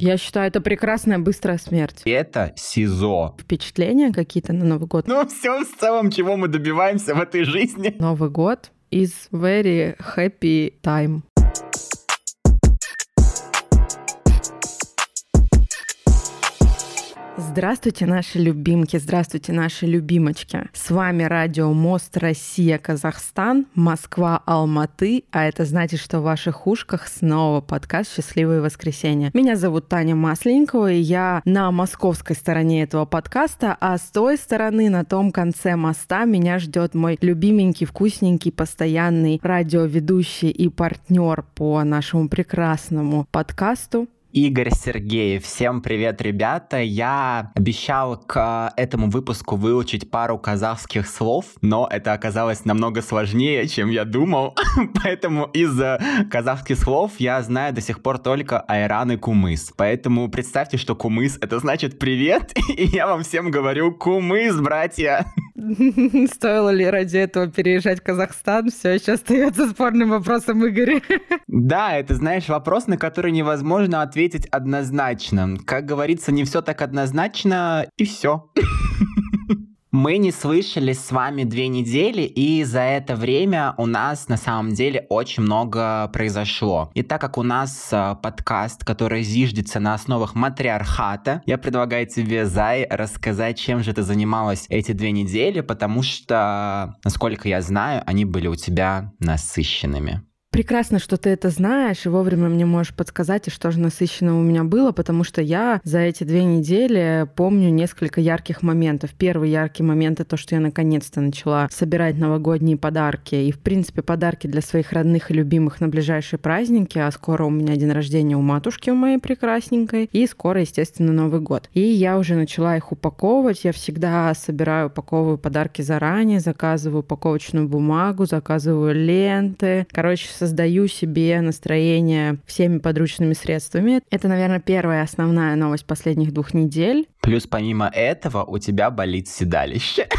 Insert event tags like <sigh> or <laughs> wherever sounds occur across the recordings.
Я считаю, это прекрасная быстрая смерть. Это СИЗО. Впечатления какие-то на Новый год? Ну, все в целом, чего мы добиваемся в этой жизни. Новый год is very happy time. Здравствуйте, наши любимки, здравствуйте, наши любимочки. С вами Радио Мост Россия, Казахстан, Москва, Алматы, а это значит, что в ваших ушках снова подкаст «Счастливые воскресенья». Меня зовут Таня Масленникова, и я на московской стороне этого подкаста, а с той стороны, на том конце моста, меня ждет мой любименький, вкусненький, постоянный радиоведущий и партнер по нашему прекрасному подкасту Игорь Сергеев. Всем привет, ребята. Я обещал к этому выпуску выучить пару казахских слов, но это оказалось намного сложнее, чем я думал. <laughs> Поэтому из казахских слов я знаю до сих пор только айран и кумыс. Поэтому представьте, что кумыс это значит привет, <laughs> и я вам всем говорю кумыс, братья. <laughs> Стоило ли ради этого переезжать в Казахстан? Все еще остается спорным вопросом, Игорь. Да, это, знаешь, вопрос, на который невозможно ответить ответить однозначно. Как говорится, не все так однозначно, и все. <laughs> Мы не слышались с вами две недели, и за это время у нас на самом деле очень много произошло. И так как у нас э, подкаст, который зиждется на основах матриархата, я предлагаю тебе, Зай, рассказать, чем же ты занималась эти две недели, потому что, насколько я знаю, они были у тебя насыщенными. Прекрасно, что ты это знаешь, и вовремя мне можешь подсказать, и что же насыщенного у меня было, потому что я за эти две недели помню несколько ярких моментов. Первый яркий момент — это то, что я наконец-то начала собирать новогодние подарки. И, в принципе, подарки для своих родных и любимых на ближайшие праздники. А скоро у меня день рождения у матушки у моей прекрасненькой. И скоро, естественно, Новый год. И я уже начала их упаковывать. Я всегда собираю, упаковываю подарки заранее, заказываю упаковочную бумагу, заказываю ленты. Короче, создаю себе настроение всеми подручными средствами. Это, наверное, первая основная новость последних двух недель. Плюс помимо этого у тебя болит седалище. <laughs>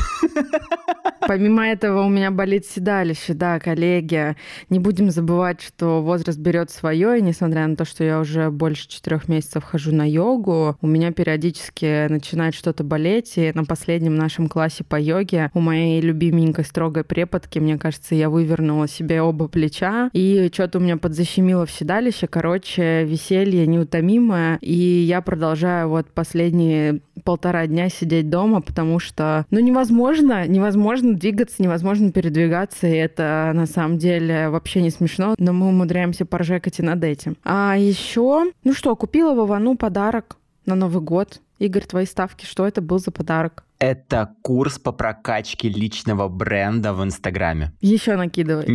Помимо этого у меня болит седалище, да, коллеги. Не будем забывать, что возраст берет свое, и несмотря на то, что я уже больше четырех месяцев хожу на йогу, у меня периодически начинает что-то болеть, и на последнем нашем классе по йоге у моей любименькой строгой преподки, мне кажется, я вывернула себе оба плеча, и что-то у меня подзащемило в седалище, короче, веселье неутомимое, и я продолжаю вот последние полтора дня сидеть дома, потому что, ну, невозможно, невозможно двигаться, невозможно передвигаться, и это на самом деле вообще не смешно, но мы умудряемся поржекать и над этим. А еще, ну что, купила Вовану подарок на Новый год. Игорь, твои ставки, что это был за подарок? Это курс по прокачке личного бренда в Инстаграме. Еще накидывай.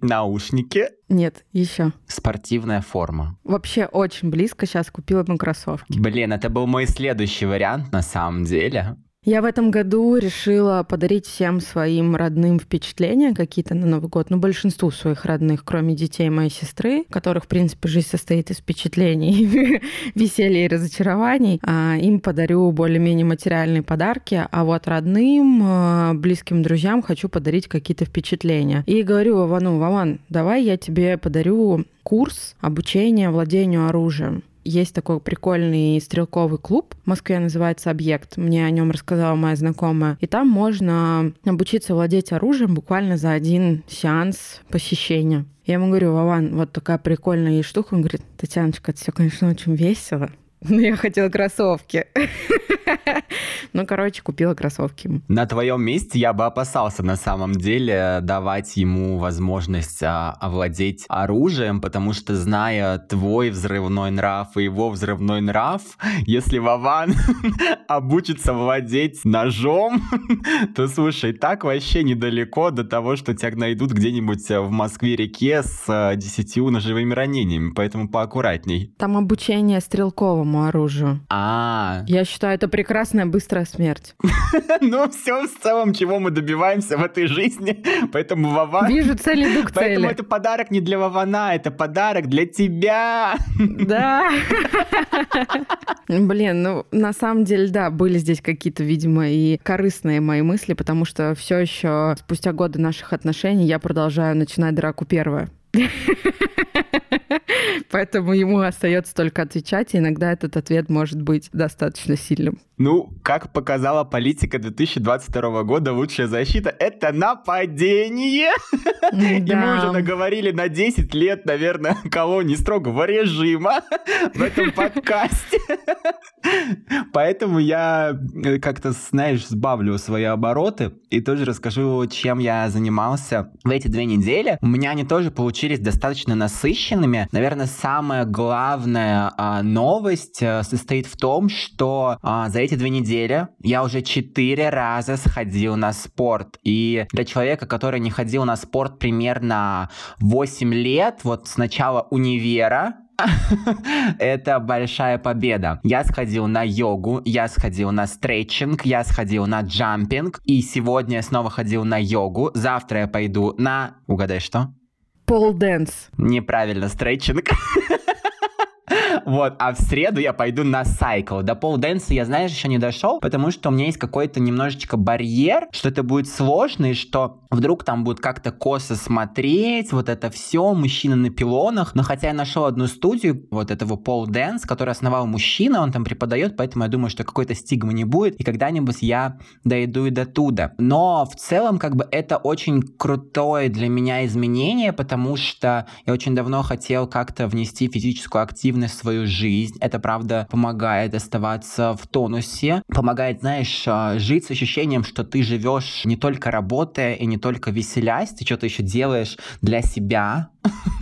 Наушники. Нет, еще. Спортивная форма. Вообще очень близко сейчас купила ему кроссовки. Блин, это был мой следующий вариант на самом деле. Я в этом году решила подарить всем своим родным впечатления какие-то на Новый год, ну, большинству своих родных, кроме детей моей сестры, которых, в принципе, жизнь состоит из впечатлений, <laughs> веселья и разочарований. А им подарю более-менее материальные подарки, а вот родным, а, близким друзьям хочу подарить какие-то впечатления. И говорю Вовану, Вован, давай я тебе подарю курс обучения владению оружием. Есть такой прикольный стрелковый клуб в Москве, называется «Объект». Мне о нем рассказала моя знакомая. И там можно обучиться владеть оружием буквально за один сеанс посещения. Я ему говорю, Вован, вот такая прикольная штука. Он говорит, Татьяночка, это все, конечно, очень весело, но я хотела кроссовки. <laughs> <laughs> Ну, короче, купила кроссовки. На твоем месте я бы опасался на самом деле давать ему возможность а, овладеть оружием, потому что зная твой взрывной нрав и его взрывной нрав, если Вован <laughs> обучится владеть ножом, <laughs> то слушай, так вообще недалеко до того, что тебя найдут где-нибудь в Москве-реке с а, десятью ножевыми ранениями, поэтому поаккуратней. Там обучение стрелковому оружию. А. Я считаю, это прекрасная быстрая смерть. <laughs> Ну, все в целом, чего мы добиваемся в этой жизни. <laughs> Поэтому Вован... Вижу цель, иду к. <laughs> Поэтому это подарок не для Вована, это подарок для тебя. Да. Блин, ну, на самом деле, да, были здесь какие-то, видимо, и корыстные мои мысли, потому что все еще спустя годы наших отношений я продолжаю начинать драку первая. <laughs> Поэтому ему остается только отвечать, и иногда этот ответ может быть достаточно сильным. Ну, как показала политика 2022 года, лучшая защита — это нападение. Да. <laughs> И мы уже наговорили на 10 лет, наверное, <laughs> колонии строгого режима в этом подкасте. Поэтому я э, как-то, знаешь, сбавлю свои обороты и тоже расскажу, чем я занимался в эти две недели. У меня они тоже получились достаточно насыщенными. Наверное, самая главная а, новость а, состоит в том, что а, за эти две недели я уже четыре раза сходил на спорт. И для человека, который не ходил на спорт примерно 8 лет, вот с начала универа, <laughs> это большая победа. Я сходил на йогу, я сходил на стретчинг, я сходил на jumping, и сегодня я снова ходил на йогу. Завтра я пойду на... Угадай, что? Pole dance. Неправильно, стретчинг. <laughs> Вот, а в среду я пойду на cycle. До pole dance а я, знаешь, еще не дошел, потому что у меня есть какой-то немножечко барьер, что это будет сложно, и что вдруг там будут как-то косо смотреть, вот это все, мужчина на пилонах. Но хотя я нашел одну студию вот этого pole dance, который основал мужчина, он там преподает, поэтому я думаю, что какой-то стигмы не будет, и когда-нибудь я дойду и до туда. Но в целом, как бы, это очень крутое для меня изменение, потому что я очень давно хотел как-то внести физическую активность в свою жизнь. Это, правда, помогает оставаться в тонусе, помогает, знаешь, а, жить с ощущением, что ты живешь не только работая и не только веселясь, ты что-то еще делаешь для себя,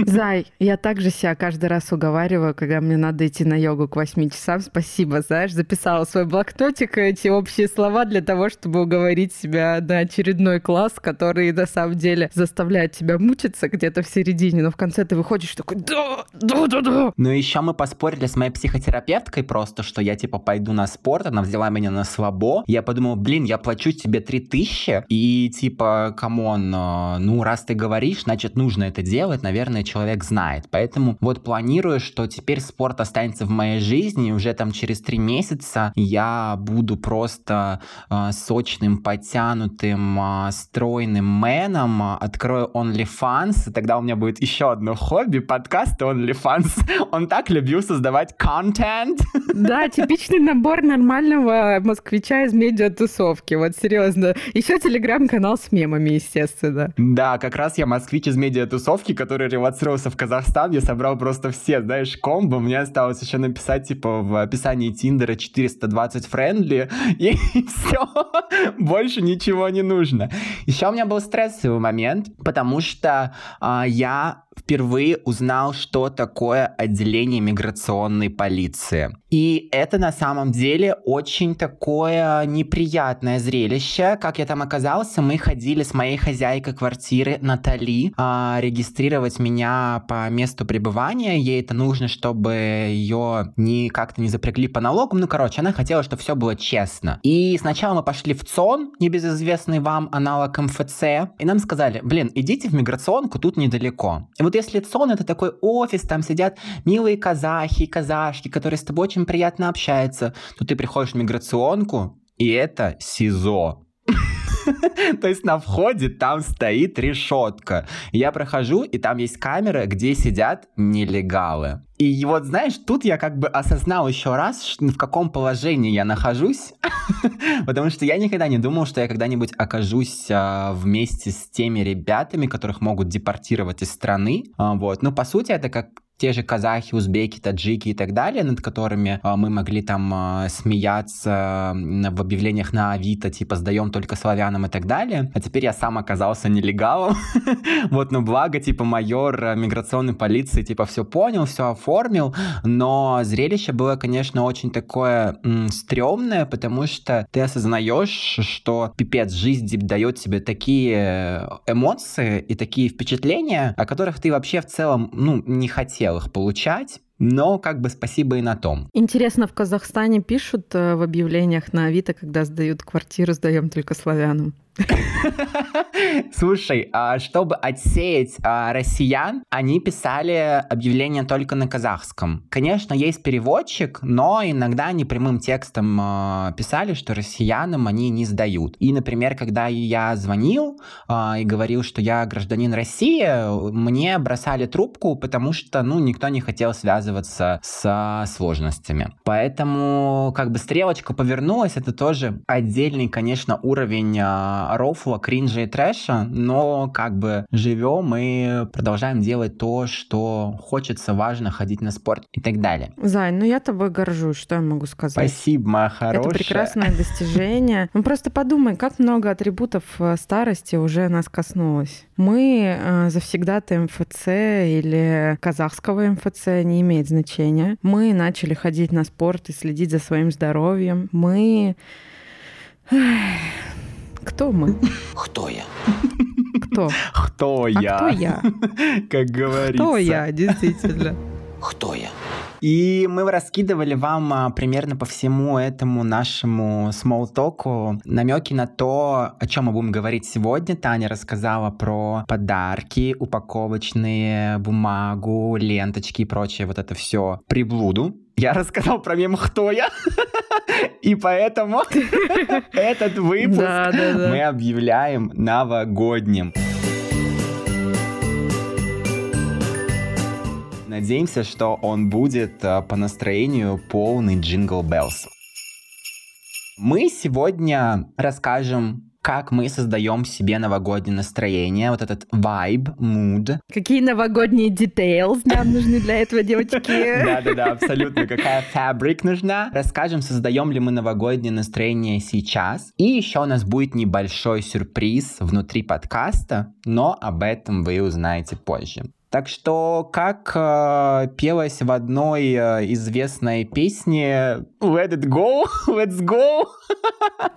Зай, я также себя каждый раз уговариваю, когда мне надо идти на йогу к 8 часам. Спасибо, знаешь, записала свой блокнотик, эти общие слова для того, чтобы уговорить себя на очередной класс, который на самом деле заставляет тебя мучиться где-то в середине, но в конце ты выходишь такой «да, да, да, да». Ну еще мы поспорили с моей психотерапевткой просто, что я типа пойду на спорт, она взяла меня на слабо. Я подумал, блин, я плачу тебе 3000, и типа, come on, э, ну раз ты говоришь, значит нужно это делать, наверное, человек знает. Поэтому вот планирую, что теперь спорт останется в моей жизни, и уже там через три месяца я буду просто э, сочным, подтянутым, э, стройным man ом, э, открою OnlyFans, и тогда у меня будет еще одно хобби, подкаст OnlyFans. <laughs> Он так любил создавать контент. <laughs> Да, типичный набор нормального москвича из медиатусовки, вот серьезно. Еще телеграм-канал с мемами, естественно. Да, как раз я москвич из медиатусовки, который который релоцировался в Казахстан, я собрал просто все, знаешь, комбо. Мне осталось еще написать, типа, в описании Тиндера 420 friendly, и <laughs> все. Больше ничего не нужно. Еще у меня был стрессовый момент, потому что а, я впервые узнал, что такое отделение миграционной полиции. И это на самом деле очень такое неприятное зрелище. Как я там оказался, мы ходили с моей хозяйкой квартиры Натали а, регистрировать меня по месту пребывания. Ей это нужно, чтобы ее не как-то не запрягли по налогам. Ну, короче, она хотела, чтобы все было честно. И сначала мы пошли в ЦОН, небезызвестный вам аналог МФЦ, и нам сказали, блин, идите в миграционку, тут недалеко. И вот если ЦОН это такой офис, там сидят милые казахи, казашки, которые с тобой очень приятно общаются, то ты приходишь в миграционку, и это СИЗО. <laughs> То есть на входе там стоит решетка. Я прохожу, и там есть камеры, где сидят нелегалы. И вот, знаешь, тут я как бы осознал еще раз, в каком положении я нахожусь, <laughs> потому что я никогда не думал, что я когда-нибудь окажусь а, вместе с теми ребятами, которых могут депортировать из страны. А, вот. Ну, по сути, это как те же казахи, узбеки, таджики и так далее, над которыми а, мы могли там а, смеяться в объявлениях на Авито, типа сдаем только славянам и так далее. А теперь я сам оказался нелегалом. <laughs> Вот, ну благо, типа майор а, миграционной полиции, типа все понял, все оформил, но зрелище было, конечно, очень такое стрёмное, потому что ты осознаешь, что пипец, жизнь дает тебе такие эмоции и такие впечатления, о которых ты вообще в целом, ну, не хотел хотел их получать, но как бы спасибо и на том. Интересно, в Казахстане пишут э, в объявлениях на Авито, когда сдают квартиру, сдаем только славянам. <laughs> Слушай, а чтобы отсеять а, россиян, они писали объявление только на казахском. Конечно, есть переводчик, но иногда они прямым текстом а, писали, что россиянам они не сдают. И, например, когда я звонил и говорил, что я гражданин России, мне бросали трубку, потому что, ну, никто не хотел связываться с сложностями. Поэтому, как бы стрелочка повернулась, это тоже отдельный, конечно, уровень рофла, кринжа и трэша, но как бы живем и продолжаем делать то, что хочется, важно, ходить на спорт и так далее. Зай, ну я тобой горжусь, что я могу сказать? Спасибо, моя хорошая. Это прекрасное достижение. <laughs> Ну просто подумай, как много атрибутов э, старости уже нас коснулось. Мы э, завсегда-то МФЦ или казахского МФЦ не имеет значения. Мы начали ходить на спорт и следить за своим здоровьем. Мы кто мы? Кто я? Кто? Кто а я? кто я? Как говорится. Кто я, действительно? Кто я? И мы раскидывали вам а, примерно по всему этому нашему смолтоку намеки на то, о чем мы будем говорить сегодня. Таня рассказала про подарки, упаковочные, бумагу, ленточки и прочее вот это все приблуду. Я рассказал про мем «Кто я?», <laughs> и поэтому <laughs> этот выпуск мы объявляем новогодним. Надеемся, что он будет э, по настроению полный джингл беллс. Мы сегодня расскажем как мы создаем себе новогоднее настроение, вот этот vibe, mood. Какие новогодние details нам нужны для этого, девочки? <laughs> Да-да-да, абсолютно. Какая фабрик нужна. Расскажем, создаем ли мы новогоднее настроение сейчас. И еще у нас будет небольшой сюрприз внутри подкаста, но об этом вы узнаете позже. Так что, как э, пелось в одной э, известной песне Let it go, let's go.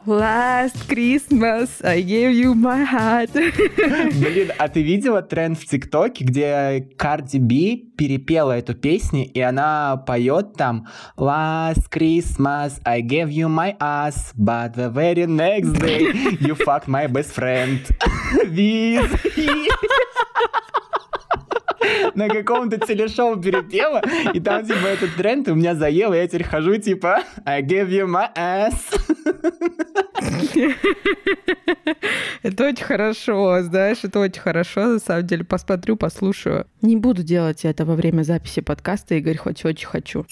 Last Christmas I gave you my heart. Блин, а ты видела тренд в ТикТоке, где Карди Би перепела эту песню, и она поет там Last Christmas I gave you my ass, but the very next day you fucked my best friend. With <laughs> на каком-то телешоу перепела, и там, типа, этот тренд у меня заел, и я теперь хожу, типа, I give you my ass. <laughs> Это очень хорошо, знаешь, это очень хорошо, на самом деле. Посмотрю, послушаю. Не буду делать это во время записи подкаста, Игорь, хоть очень хочу.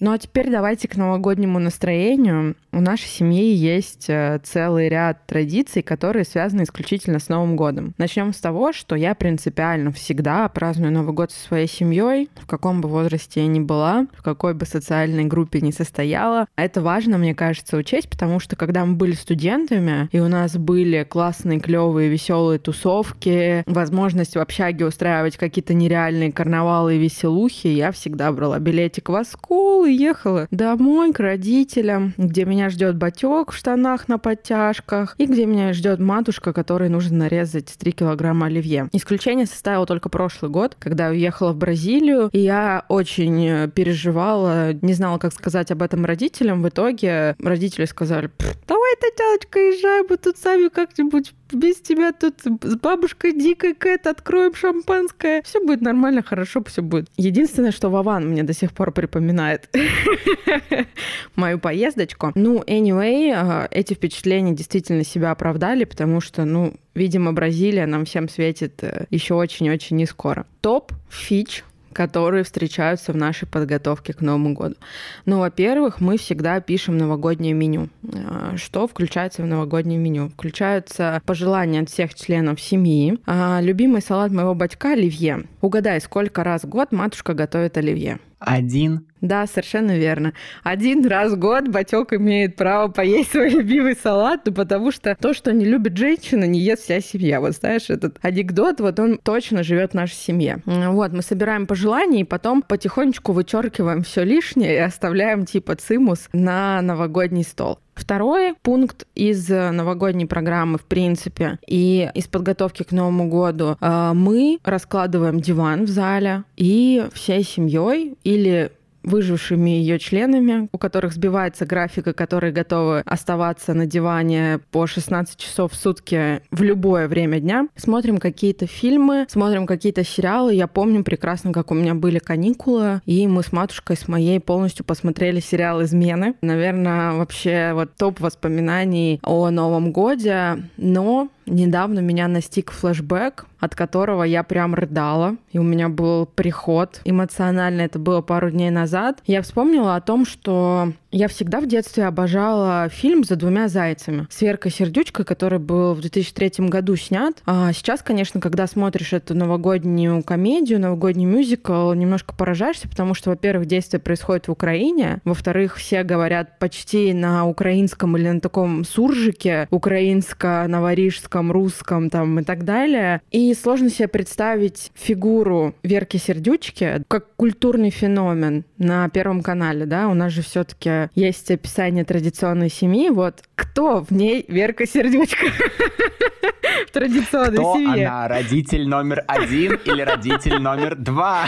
Ну а теперь давайте к новогоднему настроению. У нашей семьи есть э, целый ряд традиций, которые связаны исключительно с Новым годом. Начнем с того, что я принципиально всегда праздную Новый год со своей семьей, в каком бы возрасте я ни была, в какой бы социальной группе ни состояла. Это важно, мне кажется, учесть, потому что когда мы были студентами, и у нас были классные, клевые, веселые тусовки, возможность в общаге устраивать какие-то нереальные карнавалы и веселухи, я всегда брала билетик в Аскул и ехала домой к родителям, где меня ждет батек в штанах на подтяжках и где меня ждет матушка, которой нужно нарезать 3 килограмма оливье. Исключение составил только прошлый год, когда я уехала в Бразилию, и я очень переживала, не знала, как сказать об этом родителям. В итоге родители сказали, давай, Татьяночка, езжай, мы тут сами как-нибудь без тебя тут с бабушкой дикой Кэт откроем шампанское. Все будет нормально, хорошо, все будет. Единственное, что Вован мне до сих пор припоминает <laughs> мою поездочку. Ну, anyway, а, эти впечатления действительно себя оправдали, потому что, ну, видимо, Бразилия нам всем светит э, еще очень-очень не скоро. Топ фич которые встречаются в нашей подготовке к Новому году. Ну, во-первых, мы всегда пишем новогоднее меню. А, что включается в новогоднее меню? Включаются пожелания от всех членов семьи. А, любимый салат моего батька – оливье. Угадай, сколько раз в год матушка готовит оливье? Один. Да, совершенно верно. Один раз в год батек имеет право поесть <laughs> свой любимый салат, ну, потому что то, что не любит женщина, не ест вся семья. Вот знаешь, этот анекдот, вот он точно живет в нашей семье. Вот, мы собираем пожелания и потом потихонечку вычеркиваем все лишнее и оставляем типа цимус на новогодний стол. Второй пункт из новогодней программы, в принципе, и из подготовки к Новому году. Э, мы раскладываем диван в зале и всей семьей или выжившими ее членами, у которых сбивается графика, которые готовы оставаться на диване по 16 часов в сутки в любое время дня. Смотрим какие-то фильмы, смотрим какие-то сериалы. Я помню прекрасно, как у меня были каникулы, и мы с матушкой, с моей полностью посмотрели сериал «Измены». Наверное, вообще вот топ воспоминаний о Новом годе, но недавно меня настиг флешбэк, от которого я прям рыдала, и у меня был приход эмоциональный, это было пару дней назад. Я вспомнила о том, что я всегда в детстве обожала фильм «За двумя зайцами» с Веркой Сердючкой, который был в 2003 году снят. А сейчас, конечно, когда смотришь эту новогоднюю комедию, новогодний мюзикл, немножко поражаешься, потому что, во-первых, действие происходит в Украине, во-вторых, все говорят почти на украинском или на таком суржике, украинско-новорижском, русском там и так далее. И сложно себе представить фигуру Верки Сердючки как культурный феномен на Первом канале, да, у нас же все таки есть описание традиционной семьи. Вот кто в ней Верка Сердючка? <laughs> В традиционной Кто семье. она? Родитель номер один или родитель номер два?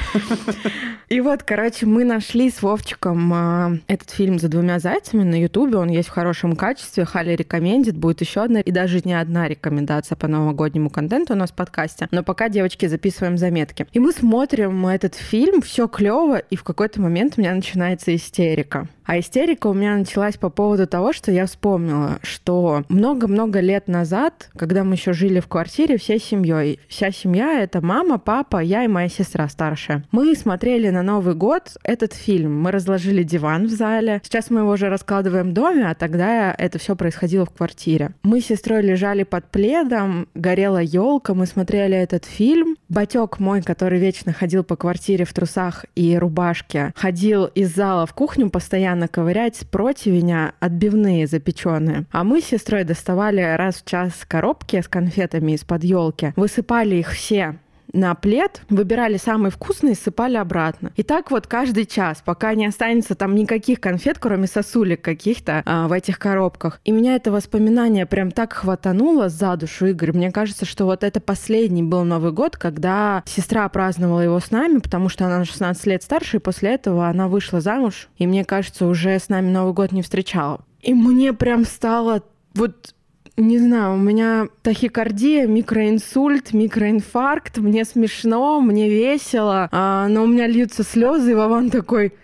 И вот, короче, мы нашли с Вовчиком а, этот фильм «За двумя зайцами» на Ютубе. Он есть в хорошем качестве. Халя рекомендит. Будет еще одна и даже не одна рекомендация по новогоднему контенту у нас в подкасте. Но пока, девочки, записываем заметки. И мы смотрим этот фильм, все клево, и в какой-то момент у меня начинается истерика. А истерика у меня началась по поводу того, что я вспомнила, что много-много лет назад, когда мы еще жили в квартире всей семьей, вся семья — это мама, папа, я и моя сестра старшая. Мы смотрели на Новый год этот фильм. Мы разложили диван в зале. Сейчас мы его уже раскладываем в доме, а тогда это все происходило в квартире. Мы с сестрой лежали под пледом, горела елка, мы смотрели этот фильм. Батек мой, который вечно ходил по квартире в трусах и рубашке, ходил из зала в кухню постоянно ковырять с противня отбивные запеченные. А мы с сестрой доставали раз в час коробки с конфетами из-под елки, высыпали их все на плед, выбирали самые вкусные и сыпали обратно. И так вот каждый час, пока не останется там никаких конфет, кроме сосулек каких-то а, в этих коробках. И меня это воспоминание прям так хватануло за душу, Игорь. Мне кажется, что вот это последний был Новый год, когда сестра праздновала его с нами, потому что она на 16 лет старше, и после этого она вышла замуж, и мне кажется, уже с нами Новый год не встречала. И мне прям стало вот не знаю, у меня тахикардия, микроинсульт, микроинфаркт, мне смешно, мне весело, а, но у меня льются слезы, и Вован такой,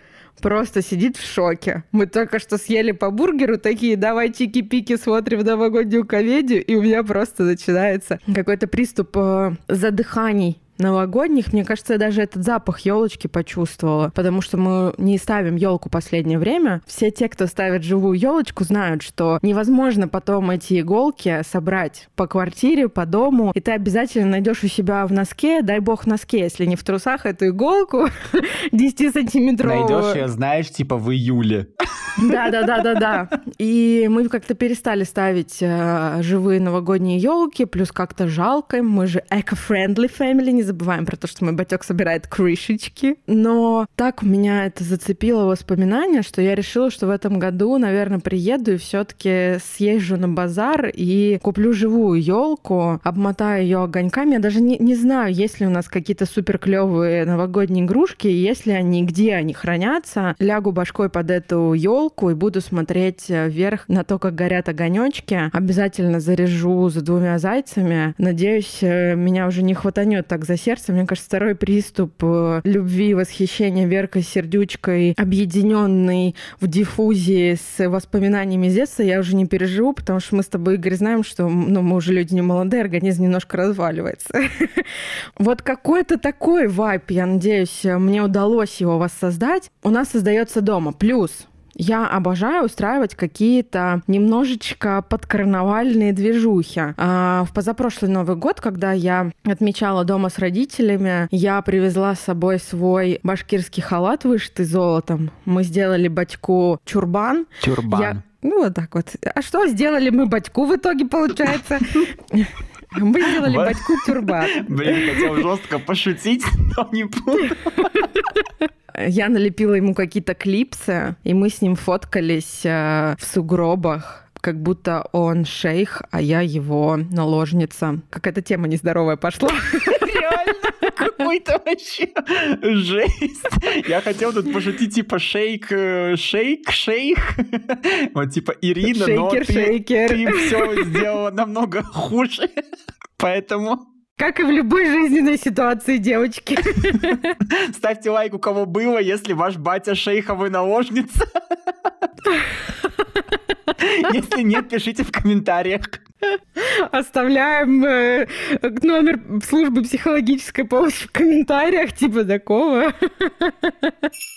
просто сидит в шоке. Мы только что съели по бургеру, такие, давай чики-пики смотрим новогоднюю комедию, и у меня просто начинается какой-то приступ э, задыханий новогодних, мне кажется, я даже этот запах елочки почувствовала, потому что мы не ставим елку последнее время. Все те, кто ставит живую елочку, знают, что невозможно потом эти иголки собрать по квартире, по дому, и ты обязательно найдешь у себя в носке, дай бог носке, если не в трусах, эту иголку <laughs> 10-сантиметровую. Найдешь ее, знаешь, типа в июле. Да, да, да, да, да. И мы как-то перестали ставить э, живые новогодние елки, плюс как-то жалко. Мы же eco-friendly family, не забываем про то, что мой батек собирает крышечки. Но так меня это зацепило воспоминания, что я решила, что в этом году, наверное, приеду и все-таки съезжу на базар и куплю живую елку, обмотаю ее огоньками. Я даже не, не знаю, есть ли у нас какие-то супер клевые новогодние игрушки, есть ли они, где они хранятся. Лягу башкой под эту елку елку и буду смотреть э, вверх на то, как горят огонечки. Обязательно заряжу за двумя зайцами. Надеюсь, э, меня уже не хватанет так за сердце. Мне кажется, второй приступ э, любви, восхищения Веркой Сердючкой, объединенный в диффузии с воспоминаниями детства, я уже не переживу, потому что мы с тобой, Игорь, знаем, что ну, мы уже люди не молодые, организм немножко разваливается. <laughs> Вот какой-то такой вайп, я надеюсь, мне удалось его воссоздать, у нас создается дома. Плюс я обожаю устраивать какие-то немножечко подкарнавальные движухи. А, в позапрошлый Новый год, когда я отмечала дома с родителями, я привезла с собой свой башкирский халат, вышитый золотом. Мы сделали батьку чурбан. Чурбан. Я... Ну, вот так вот. А что сделали мы батьку в итоге, получается? <laughs> Мы сделали батьку тюрбан. <laughs> Блин, хотел жестко пошутить, но не буду. Я налепила ему какие-то клипсы, и мы с ним фоткались э, в сугробах как будто он шейх, а я его наложница. Какая-то тема нездоровая пошла. Реально? какой-то вообще жесть. Я хотел тут пошутить, типа, шейк, э, шейк, шейк. Вот, типа, Ирина, шейкер, но ты, шейкер. ты все сделала намного хуже. Поэтому... Как и в любой жизненной ситуации, девочки. Ставьте лайк, у кого было, если ваш батя шейховый наложница. <laughs> Если нет, пишите в комментариях. Оставляем э, номер службы психологической помощи в комментариях, типа такого. <laughs>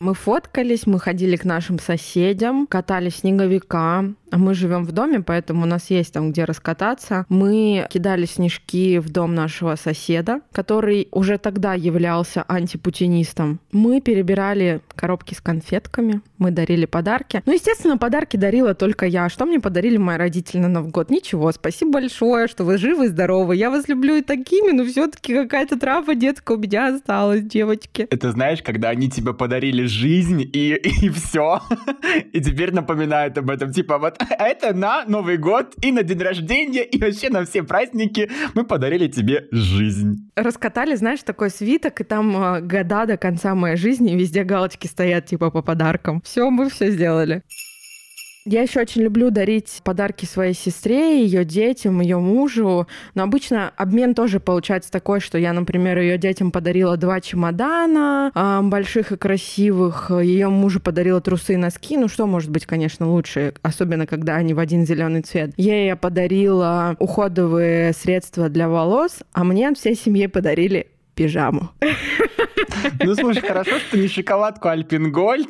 Мы фоткались, мы ходили к нашим соседям, катали снеговика. А мы живем в доме, поэтому у нас есть там где раскататься. Мы кидали снежки в дом нашего соседа, который уже тогда являлся антипутинистом. Мы перебирали коробки с конфетками, мы дарили подарки. Ну, естественно, подарки дарила только я. Что мне подарили мои родители на Новый год? Ничего. Спасибо большое, что вы живы здоровы. Я вас люблю и такими, но все-таки какая-то травма детская у меня осталась, девочки. Это знаешь, когда они тебе подарили жизнь и, <laughs> и все. И теперь напоминают об этом. Типа, вот это на Новый год и на день рождения, и вообще на все праздники мы подарили тебе жизнь. Раскатали, знаешь, такой свиток, и там э, года до конца моей жизни, везде галочки стоят, типа, по подаркам. Все, мы все сделали. Я еще очень люблю дарить подарки своей сестре, ее детям, ее мужу. Но обычно обмен тоже получается такой, что я, например, ее детям подарила два чемодана э, больших и красивых, ее мужу подарила трусы и носки. Ну что может быть, конечно, лучше, особенно когда они в один зеленый цвет. Ей я подарила уходовые средства для волос, а мне от всей семьи подарили пижаму. Ну, слушай, хорошо, что не шоколадку Альпингольд.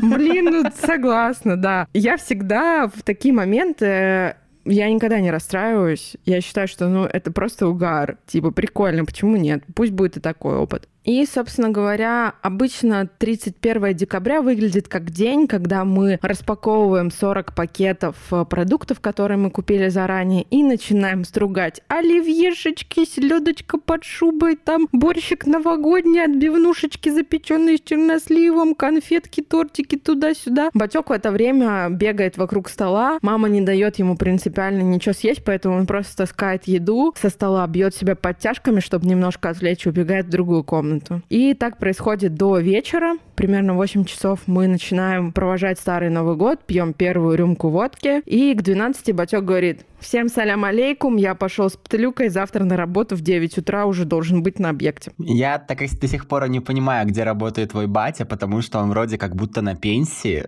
Блин, ну согласна, да. Я всегда в такие моменты я никогда не расстраиваюсь. Я считаю, что ну, это просто угар. Типа, прикольно, почему нет? Пусть будет и такой опыт. И, собственно говоря, обычно 31 декабря выглядит как день, когда мы распаковываем 40 пакетов э, продуктов, которые мы купили заранее, и начинаем стругать оливьешечки, селедочка под шубой, там борщик новогодний, отбивнушечки, запеченные с черносливом, конфетки, тортики туда-сюда. Батек в это время бегает вокруг стола, мама не дает ему принципиально ничего съесть, поэтому он просто таскает еду со стола, бьет себя подтяжками, чтобы немножко отвлечь, убегает в другую комнату комнату. И так происходит до вечера. Примерно 8 часов мы начинаем провожать Старый Новый год, пьем первую рюмку водки. И к 12 Батек говорит, Всем салям алейкум, я пошел с птылюкой, завтра на работу в 9 утра уже должен быть на объекте. Я так и до сих пор не понимаю, где работает твой батя, потому что он вроде как будто на пенсии.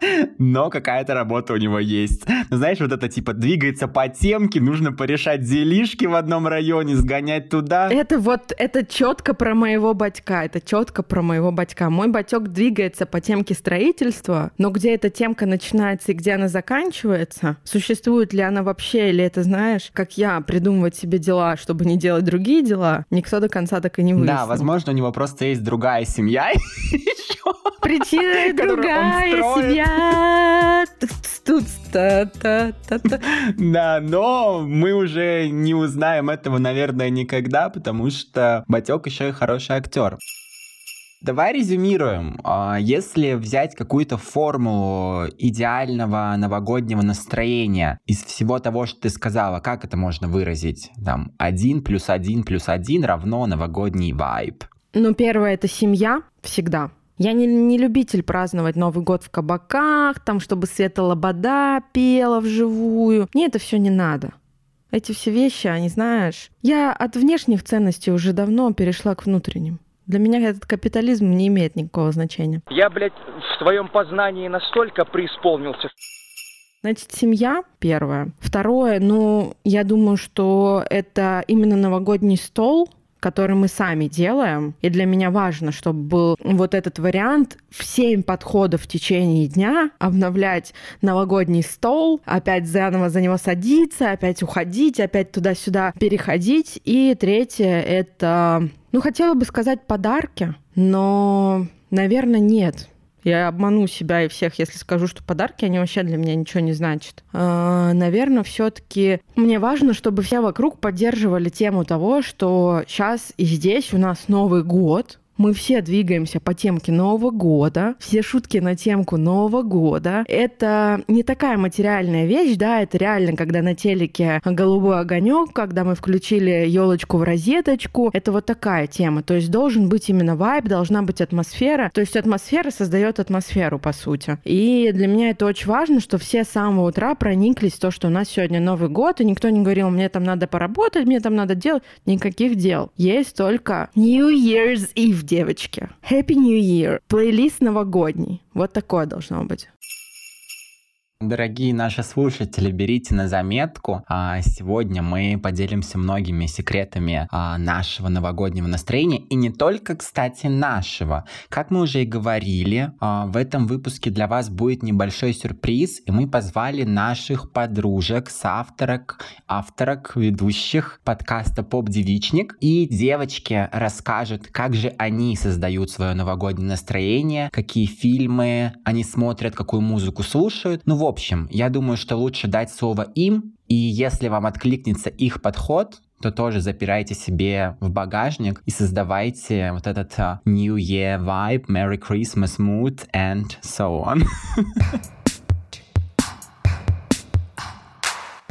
<laughs> но какая-то работа у него есть. Ну, знаешь, вот это типа двигается по темке, нужно порешать делишки в одном районе, сгонять туда. Это вот, это четко про моего батька, это четко про моего батька. Мой батек двигается по темке строительства, но где эта темка начинается и где она заканчивается, существует ли она вообще, или это, знаешь, как я, придумывать себе дела, чтобы не делать другие дела, никто до конца так и не выяснил. Да, возможно, у него просто есть другая семья <laughs> Причина другая семья. Да, но мы уже не узнаем этого, наверное, никогда, потому что Батек еще и хороший актер. Давай резюмируем. А, если взять какую-то формулу идеального новогоднего настроения из всего того, что ты сказала, как это можно выразить? Там, один плюс один плюс один равно новогодний вайб. Ну, первое — это семья всегда. Я не, не любитель праздновать Новый год в кабаках, там, чтобы Света Лобода пела вживую. Мне это все не надо. Эти все вещи, они, знаешь, я от внешних ценностей уже давно перешла к внутренним. Для меня этот капитализм не имеет никакого значения. Я, блядь, в своем познании настолько преисполнился. Значит, семья первое. Второе, ну, я думаю, что это именно новогодний стол, который мы сами делаем. И для меня важно, чтобы был вот этот вариант в 7 подходов в течение дня, обновлять новогодний стол, опять заново за него садиться, опять уходить, опять туда-сюда переходить. И третье — это, ну, хотела бы сказать подарки, но, наверное, нет. Я обману себя и всех, если скажу, что подарки, они вообще для меня ничего не значат. А, наверное, все-таки мне важно, чтобы все вокруг поддерживали тему того, что сейчас и здесь у нас Новый год, Мы все двигаемся по темке Нового года, все шутки на темку Нового года. Это не такая материальная вещь, да, это реально, когда на телеке голубой огонек, когда мы включили елочку в розеточку, это вот такая тема. То есть должен быть именно вайб, должна быть атмосфера. То есть атмосфера создает атмосферу, по сути. И для меня это очень важно, что все с самого утра прониклись в то, что у нас сегодня Новый год, и никто не говорил, мне там надо поработать, мне там надо делать. Никаких дел. Есть только New Year's Eve, девочки. Happy New Year. Плейлист новогодний. Вот такое должно быть. Дорогие наши слушатели, берите на заметку. А, сегодня мы поделимся многими секретами а, нашего новогоднего настроения. И не только, кстати, нашего. Как мы уже и говорили, а, в этом выпуске для вас будет небольшой сюрприз. И мы позвали наших подружек, соавторок, авторок, ведущих подкаста «Поп-девичник». И девочки расскажут, как же они создают свое новогоднее настроение, какие фильмы они смотрят, какую музыку слушают. Ну, в общем, я думаю, что лучше дать слово им, и если вам откликнется их подход, то тоже запирайте себе в багажник и создавайте вот этот uh, New Year vibe, Merry Christmas mood and so on.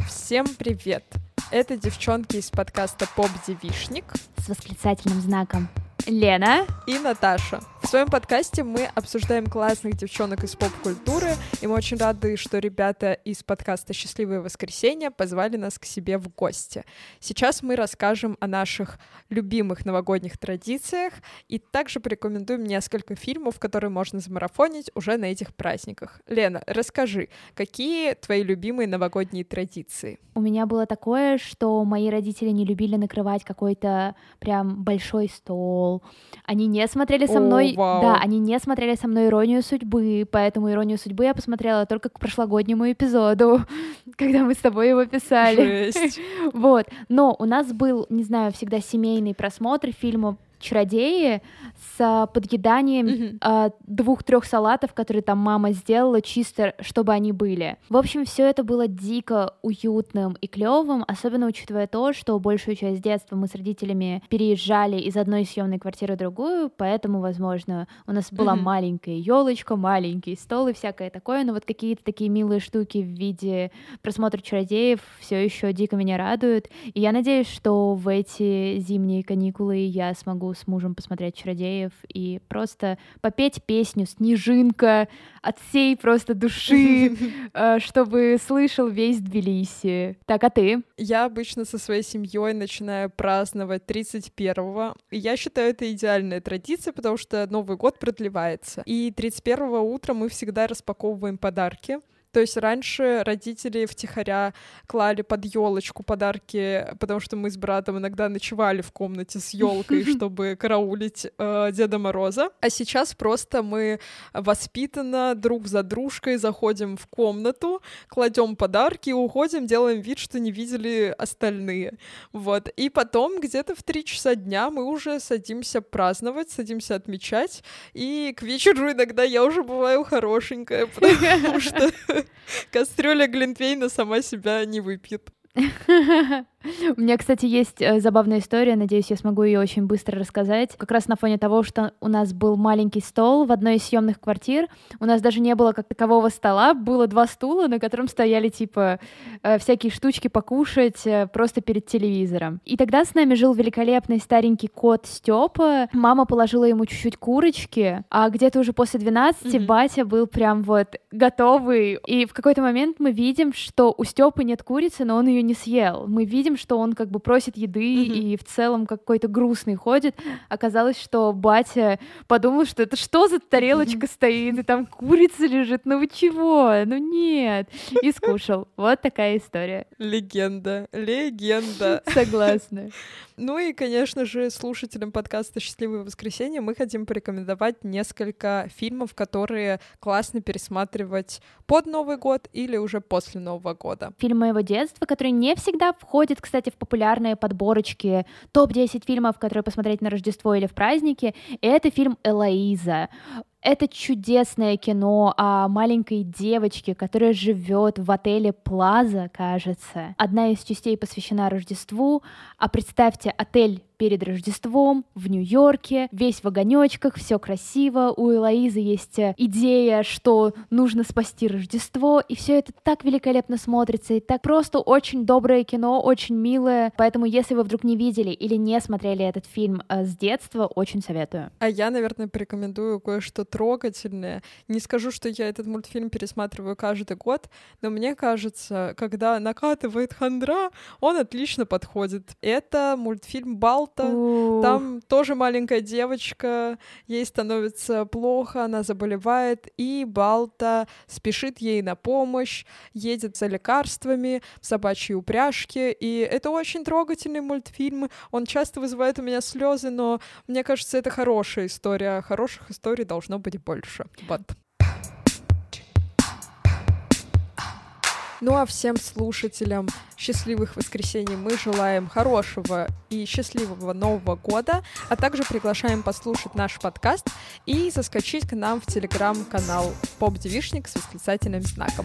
Всем привет! Это девчонки из подкаста Поп Девишник с восклицательным знаком. Лена и Наташа. В своем подкасте мы обсуждаем классных девчонок из поп-культуры, и мы очень рады, что ребята из подкаста «Счастливое воскресенье» позвали нас к себе в гости. Сейчас мы расскажем о наших любимых новогодних традициях и также порекомендуем несколько фильмов, которые можно замарафонить уже на этих праздниках. Лена, расскажи, какие твои любимые новогодние традиции? У меня было такое, что мои родители не любили накрывать какой-то прям большой стол. Они не смотрели со мной вау. Да, они не смотрели со мной «Иронию судьбы», поэтому «Иронию судьбы» я посмотрела только к прошлогоднему эпизоду, <laughs> когда мы с тобой его писали. Жесть. <laughs> Вот, но у нас был, не знаю, всегда семейный просмотр фильма чародеи с а, подъеданием Мгм. а, двух-трех салатов, которые там мама сделала, чисто чтобы они были. В общем, все это было дико уютным и клевым, особенно учитывая то, что большую часть детства мы с родителями переезжали из одной съемной квартиры в другую, поэтому, возможно, у нас была Мгм. маленькая елочка, маленький стол и всякое такое, но вот какие-то такие милые штуки в виде просмотра чародеев все еще дико меня радуют. И я надеюсь, что в эти зимние каникулы я смогу с мужем посмотреть чародеев и просто попеть песню Снежинка от всей просто души, <laughs> э, чтобы слышал весь Тбилиси. Так, а ты? Я обычно со своей семьей начинаю праздновать 31-го. И я считаю, это идеальная традиция, потому что Новый год продлевается. И 31-го утра мы всегда распаковываем подарки. То есть раньше родители втихаря клали под елочку подарки, потому что мы с братом иногда ночевали в комнате с елкой, <laughs> чтобы караулить э, Деда Мороза. А сейчас просто мы воспитанно друг за дружкой заходим в комнату, кладем подарки, уходим, делаем вид, что не видели остальные. Вот. И потом где-то в три часа дня мы уже садимся праздновать, садимся отмечать. И к вечеру иногда я уже бываю хорошенькая, <laughs> потому <laughs> что кастрюля Глинтвейна сама себя не выпьет. <laughs> <laughs> У меня, кстати, есть э, забавная история, надеюсь, я смогу ее очень быстро рассказать. Как раз на фоне того, что у нас был маленький стол в одной из съемных квартир, у нас даже не было как такового стола, было два стула, на котором стояли типа э, всякие штучки покушать э, просто перед телевизором. И тогда с нами жил великолепный старенький кот Степа. Мама положила ему чуть-чуть курочки, а где-то уже после 12 Мгм. батя был прям вот готовый. И в какой-то момент мы видим, что у Степы нет курицы, но он ее не съел. Мы видим, что он как бы просит еды Мгм. и в целом какой-то грустный ходит. Оказалось, что батя подумал, что это что за тарелочка стоит, и там курица лежит, ну вы чего? Ну нет. И скушал. Вот такая история. Легенда, легенда. Согласна. Ну и, конечно же, слушателям подкаста «Счастливое воскресенье» мы хотим порекомендовать несколько фильмов, которые классно пересматривать под Новый год или уже после Нового года. Фильм моего детства, который не всегда входит, кстати, в популярные подборочки топ-10 фильмов, которые посмотреть на Рождество или в праздники, и это фильм «Элоиза». Это чудесное кино о маленькой девочке, которая живет в отеле Плаза, кажется. Одна из частей посвящена Рождеству, а представьте, отель перед Рождеством в Нью-Йорке, весь в огонечках, все красиво, у Элоизы есть э, идея, что нужно спасти Рождество, и все это так великолепно смотрится, и так просто очень доброе кино, очень милое, поэтому если вы вдруг не видели или не смотрели этот фильм э, с детства, очень советую. А я, наверное, порекомендую кое-что трогательное. Не скажу, что я этот мультфильм пересматриваю каждый год, но мне кажется, когда накатывает хандра, он отлично подходит. Это мультфильм «Бал Балта. Там тоже маленькая девочка, ей становится плохо, она заболевает, и Балта спешит ей на помощь, едет за лекарствами в собачьей упряжке, и это очень трогательный мультфильм. Он часто вызывает у меня слезы, но мне кажется, это хорошая история. Хороших историй должно быть больше. Вот. Ну а всем слушателям счастливых воскресений мы желаем хорошего и счастливого Нового года, а также приглашаем послушать наш подкаст и заскочить к нам в телеграм-канал Поп Девишник с восклицательным знаком.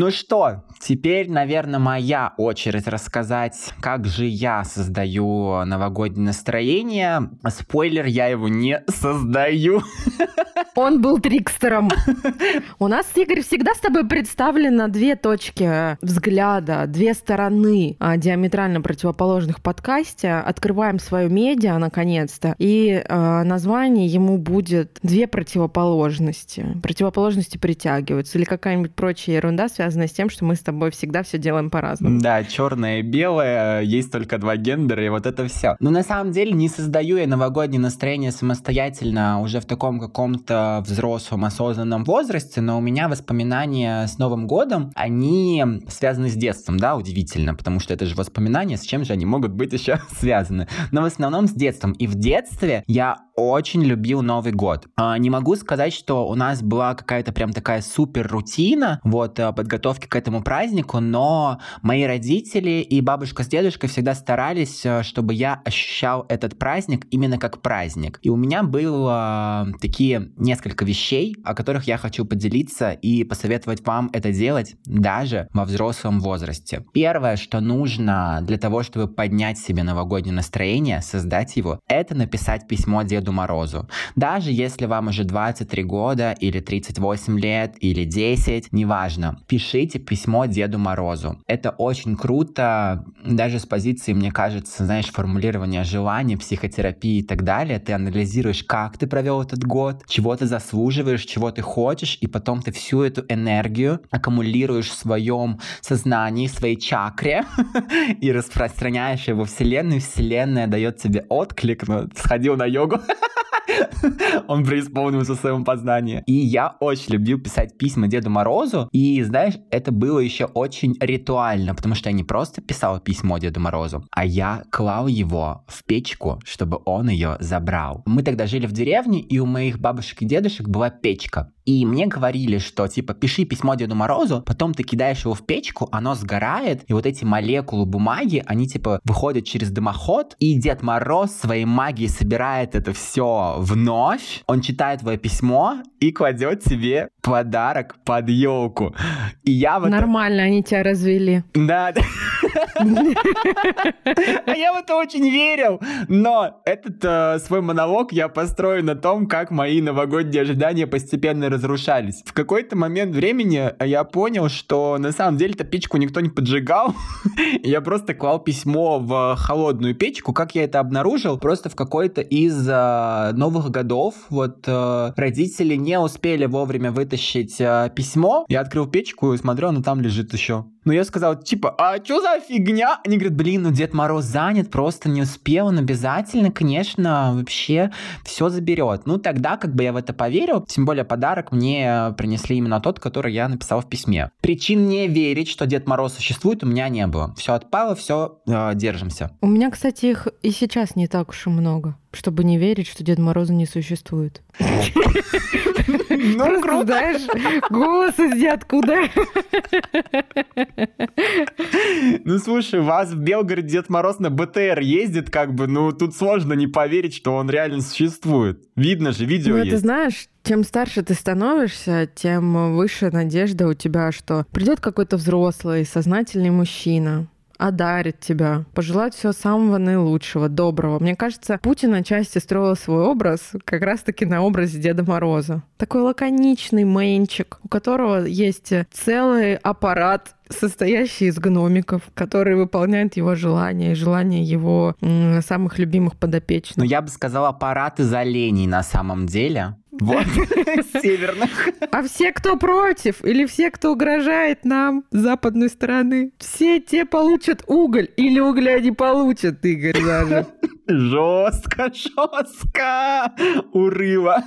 Ну что, теперь, наверное, моя очередь рассказать, как же я создаю новогоднее настроение. Спойлер, я его не создаю. Он был трикстером. У нас, Игорь, всегда с тобой представлено две точки взгляда, две стороны а, диаметрально противоположных подкасте. Открываем свое медиа, наконец-то, и а, название ему будет «Две противоположности». Противоположности притягиваются или какая-нибудь прочая ерунда, связанная связано с тем, что мы с тобой всегда все делаем по-разному. Да, черное и белое, есть только два гендера, и вот это все. Но на самом деле не создаю я новогоднее настроение самостоятельно уже в таком каком-то взрослом, осознанном возрасте, но у меня воспоминания с Новым годом, они связаны с детством, да, удивительно, потому что это же воспоминания, с чем же они могут быть еще <laughs> связаны? Но в основном с детством. И в детстве я очень любил Новый год. А, не могу сказать, что у нас была какая-то прям такая супер рутина, вот, э, подготовка подготовки к этому празднику, но мои родители и бабушка с дедушкой всегда старались, э, чтобы я ощущал этот праздник именно как праздник. И у меня было такие несколько вещей, о которых я хочу поделиться и посоветовать вам это делать даже во взрослом возрасте. Первое, что нужно для того, чтобы поднять себе новогоднее настроение, создать его, это написать письмо Деду Морозу. Даже если вам уже 23 года или 38 лет или 10, неважно, пишите пишите письмо Деду Морозу. Это очень круто, даже с позиции, мне кажется, знаешь, формулирования желаний, психотерапии и так далее. Ты анализируешь, как ты провел этот год, чего ты заслуживаешь, чего ты хочешь, и потом ты всю эту энергию аккумулируешь в своем сознании, в своей чакре <laughs> и распространяешь его вселенную. Вселенная дает тебе отклик, ну, сходил на йогу. <laughs> Он преисполнился в своем познании. И я очень любил писать письма Деду Морозу. И, знаешь, это было еще очень ритуально, потому что я не просто писал письмо Деду Морозу, а я клал его в печку, чтобы он ее забрал. Мы тогда жили в деревне, и у моих бабушек и дедушек была печка. И мне говорили, что типа пиши письмо Деду Морозу, потом ты кидаешь его в печку, оно сгорает, и вот эти молекулы бумаги, они типа выходят через дымоход, и Дед Мороз своей магией собирает это все вновь. Он читает твое письмо и кладет тебе подарок под елку. И я вот... Нормально они тебя развели. Да. А я в это очень верил. Но этот э, свой монолог я построю на том, как мои новогодние ожидания постепенно разрушались. В какой-то момент времени я понял, что на самом деле эту печку никто не поджигал. <laughs> я просто клал письмо в холодную печку. Как я это обнаружил? Просто в какой-то из э, новых годов вот э, родители не успели вовремя вытащить э, письмо. Я открыл печку и смотрю, оно там лежит еще. Но я сказал, типа, а что за фигня? Они говорят, блин, ну Дед Мороз занят, просто не успел, он обязательно, конечно, вообще все заберет. Ну тогда как бы я в это поверил, тем более подарок мне принесли именно тот, который я написал в письме. Причин не верить, что Дед Мороз существует, у меня не было. Все отпало, все, э, держимся. У меня, кстати, их и сейчас не так уж и много, чтобы не верить, что Дед Мороза не существует. Ну, круто. Знаешь, голос из ниоткуда. Ну, слушай, у вас в Белгороде Дед Мороз на БТР ездит, как бы, ну, тут сложно не поверить, что он реально существует. Видно же, видео Ну, это знаешь, чем старше ты становишься, тем выше надежда у тебя, что придет какой-то взрослый, сознательный мужчина, одарит тебя, пожелать всего самого наилучшего, доброго. Мне кажется, Путин отчасти строил свой образ как раз-таки на образе Деда Мороза. Такой лаконичный мэнчик, у которого есть целый аппарат состоящий из гномиков, которые выполняют его желания и желания его самых любимых Ну, подопечных. я бы сказал, аппарат из оленей на самом деле. Вот, <laughs> северных. А все, кто против, или все, кто угрожает нам с западной стороны, все те получат уголь, или угля не получат, Игорь, даже. Жестко, жестко. Урыва.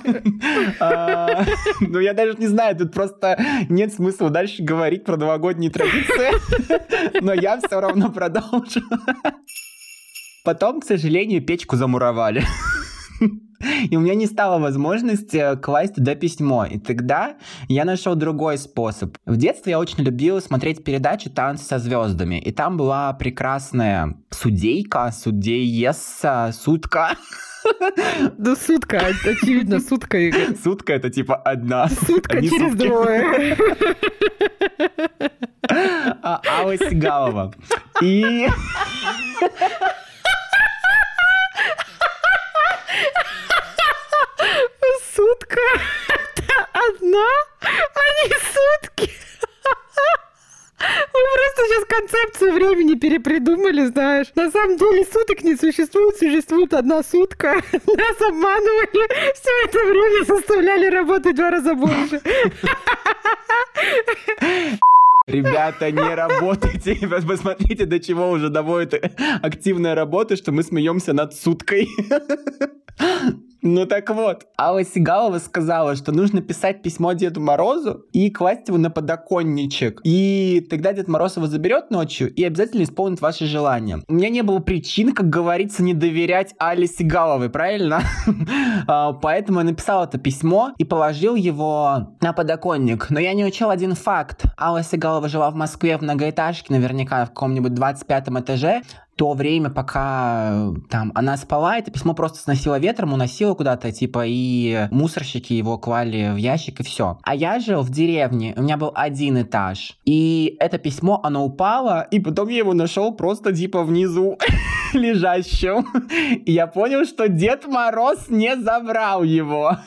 А, Ну, я даже не знаю, тут просто нет смысла дальше говорить про новогодние традиции, но я все равно продолжу. Потом, к сожалению, печку замуровали. И у меня не стало возможности класть туда письмо. И тогда я нашел другой способ. В детстве я очень любил смотреть передачу «Танцы со звездами». И там была прекрасная судейка, судеесса, сутка. Ну, сутка, очевидно, сутка. Сутка это типа одна. Сутка а через сутки. двое. А, Алла Сигалова. И... Сутка <laughs> это одна, а не сутки. <laughs> Мы просто сейчас концепцию времени перепридумали, знаешь. На самом деле суток не существует, существует одна сутка. <laughs> Нас обманывали, все это время заставляли работать два раза больше. Ребята, не работайте. Посмотрите, до чего уже доводит активная работа, что мы смеемся над суткой. Ну так вот, Алла Сигалова сказала, что нужно писать письмо Деду Морозу и класть его на подоконничек. И тогда Дед Мороз его заберет ночью и обязательно исполнит ваши желания. У меня не было причин, как говорится, не доверять Алле Сигаловой, правильно? <laughs> А, Поэтому я написал это письмо и положил его на подоконник. Но я не учел один факт. Алла Сигалова жила в Москве в многоэтажке, наверняка в каком-нибудь 25 этаже, то время, пока там она спала, это письмо просто сносило ветром, уносило куда-то, типа, и мусорщики его клали в ящик, и все. А я жил в деревне, у меня был один этаж, и это письмо, оно упало, и потом я его нашел просто, типа, внизу <laughs> лежащим. И я понял, что Дед Мороз не забрал его. <laughs>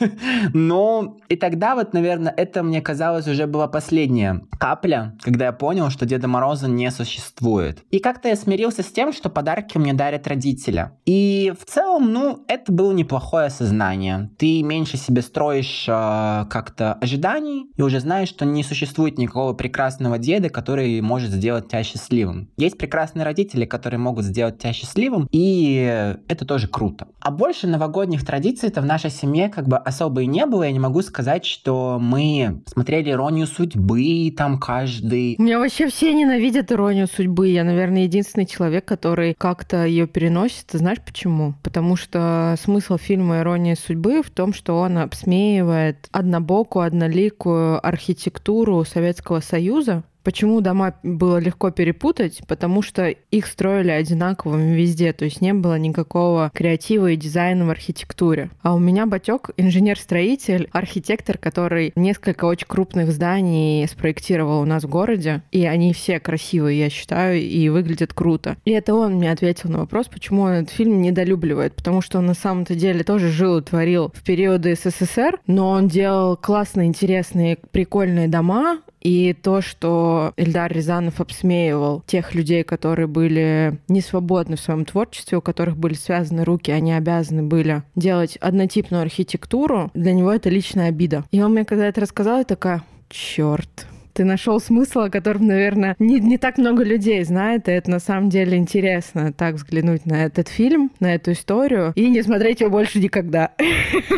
Ну, и тогда вот, наверное, это мне казалось уже была последняя капля, когда я понял, что Деда Мороза не существует. И как-то я смирился с тем, что подарки мне дарят родители. И в целом, ну, это было неплохое осознание. Ты меньше себе строишь э, как-то ожиданий и уже знаешь, что не существует никакого прекрасного деда, который может сделать тебя счастливым. Есть прекрасные родители, которые могут сделать тебя счастливым, и это тоже круто. А больше новогодних традиций-то в нашей семье как бы особо и не было. Я не могу сказать, что мы смотрели «Иронию судьбы» там каждый меня вообще все ненавидят иронию судьбы. Я, наверное, единственный человек, который как-то ее переносит. Ты знаешь почему? Потому что смысл фильма «Ирония судьбы» в том, что он обсмеивает однобокую, одноликую архитектуру Советского Союза, Почему дома было легко перепутать? Потому что их строили одинаковыми везде, то есть не было никакого креатива и дизайна в архитектуре. А у меня батек инженер-строитель, архитектор, который несколько очень крупных зданий спроектировал у нас в городе, и они все красивые, я считаю, и выглядят круто. И это он мне ответил на вопрос, почему он этот фильм недолюбливает, потому что он на самом-то деле тоже жил и творил в периоды СССР, но он делал классные, интересные, прикольные дома, и то, что Эльдар Рязанов обсмеивал тех людей, которые были не свободны в своем творчестве, у которых были связаны руки, они обязаны были делать однотипную архитектуру, для него это личная обида. И он мне когда это рассказал, я такая, черт, ты нашел смысл, о котором, наверное, не, не так много людей знает, и это на самом деле интересно, так взглянуть на этот фильм, на эту историю, и не смотреть его больше никогда.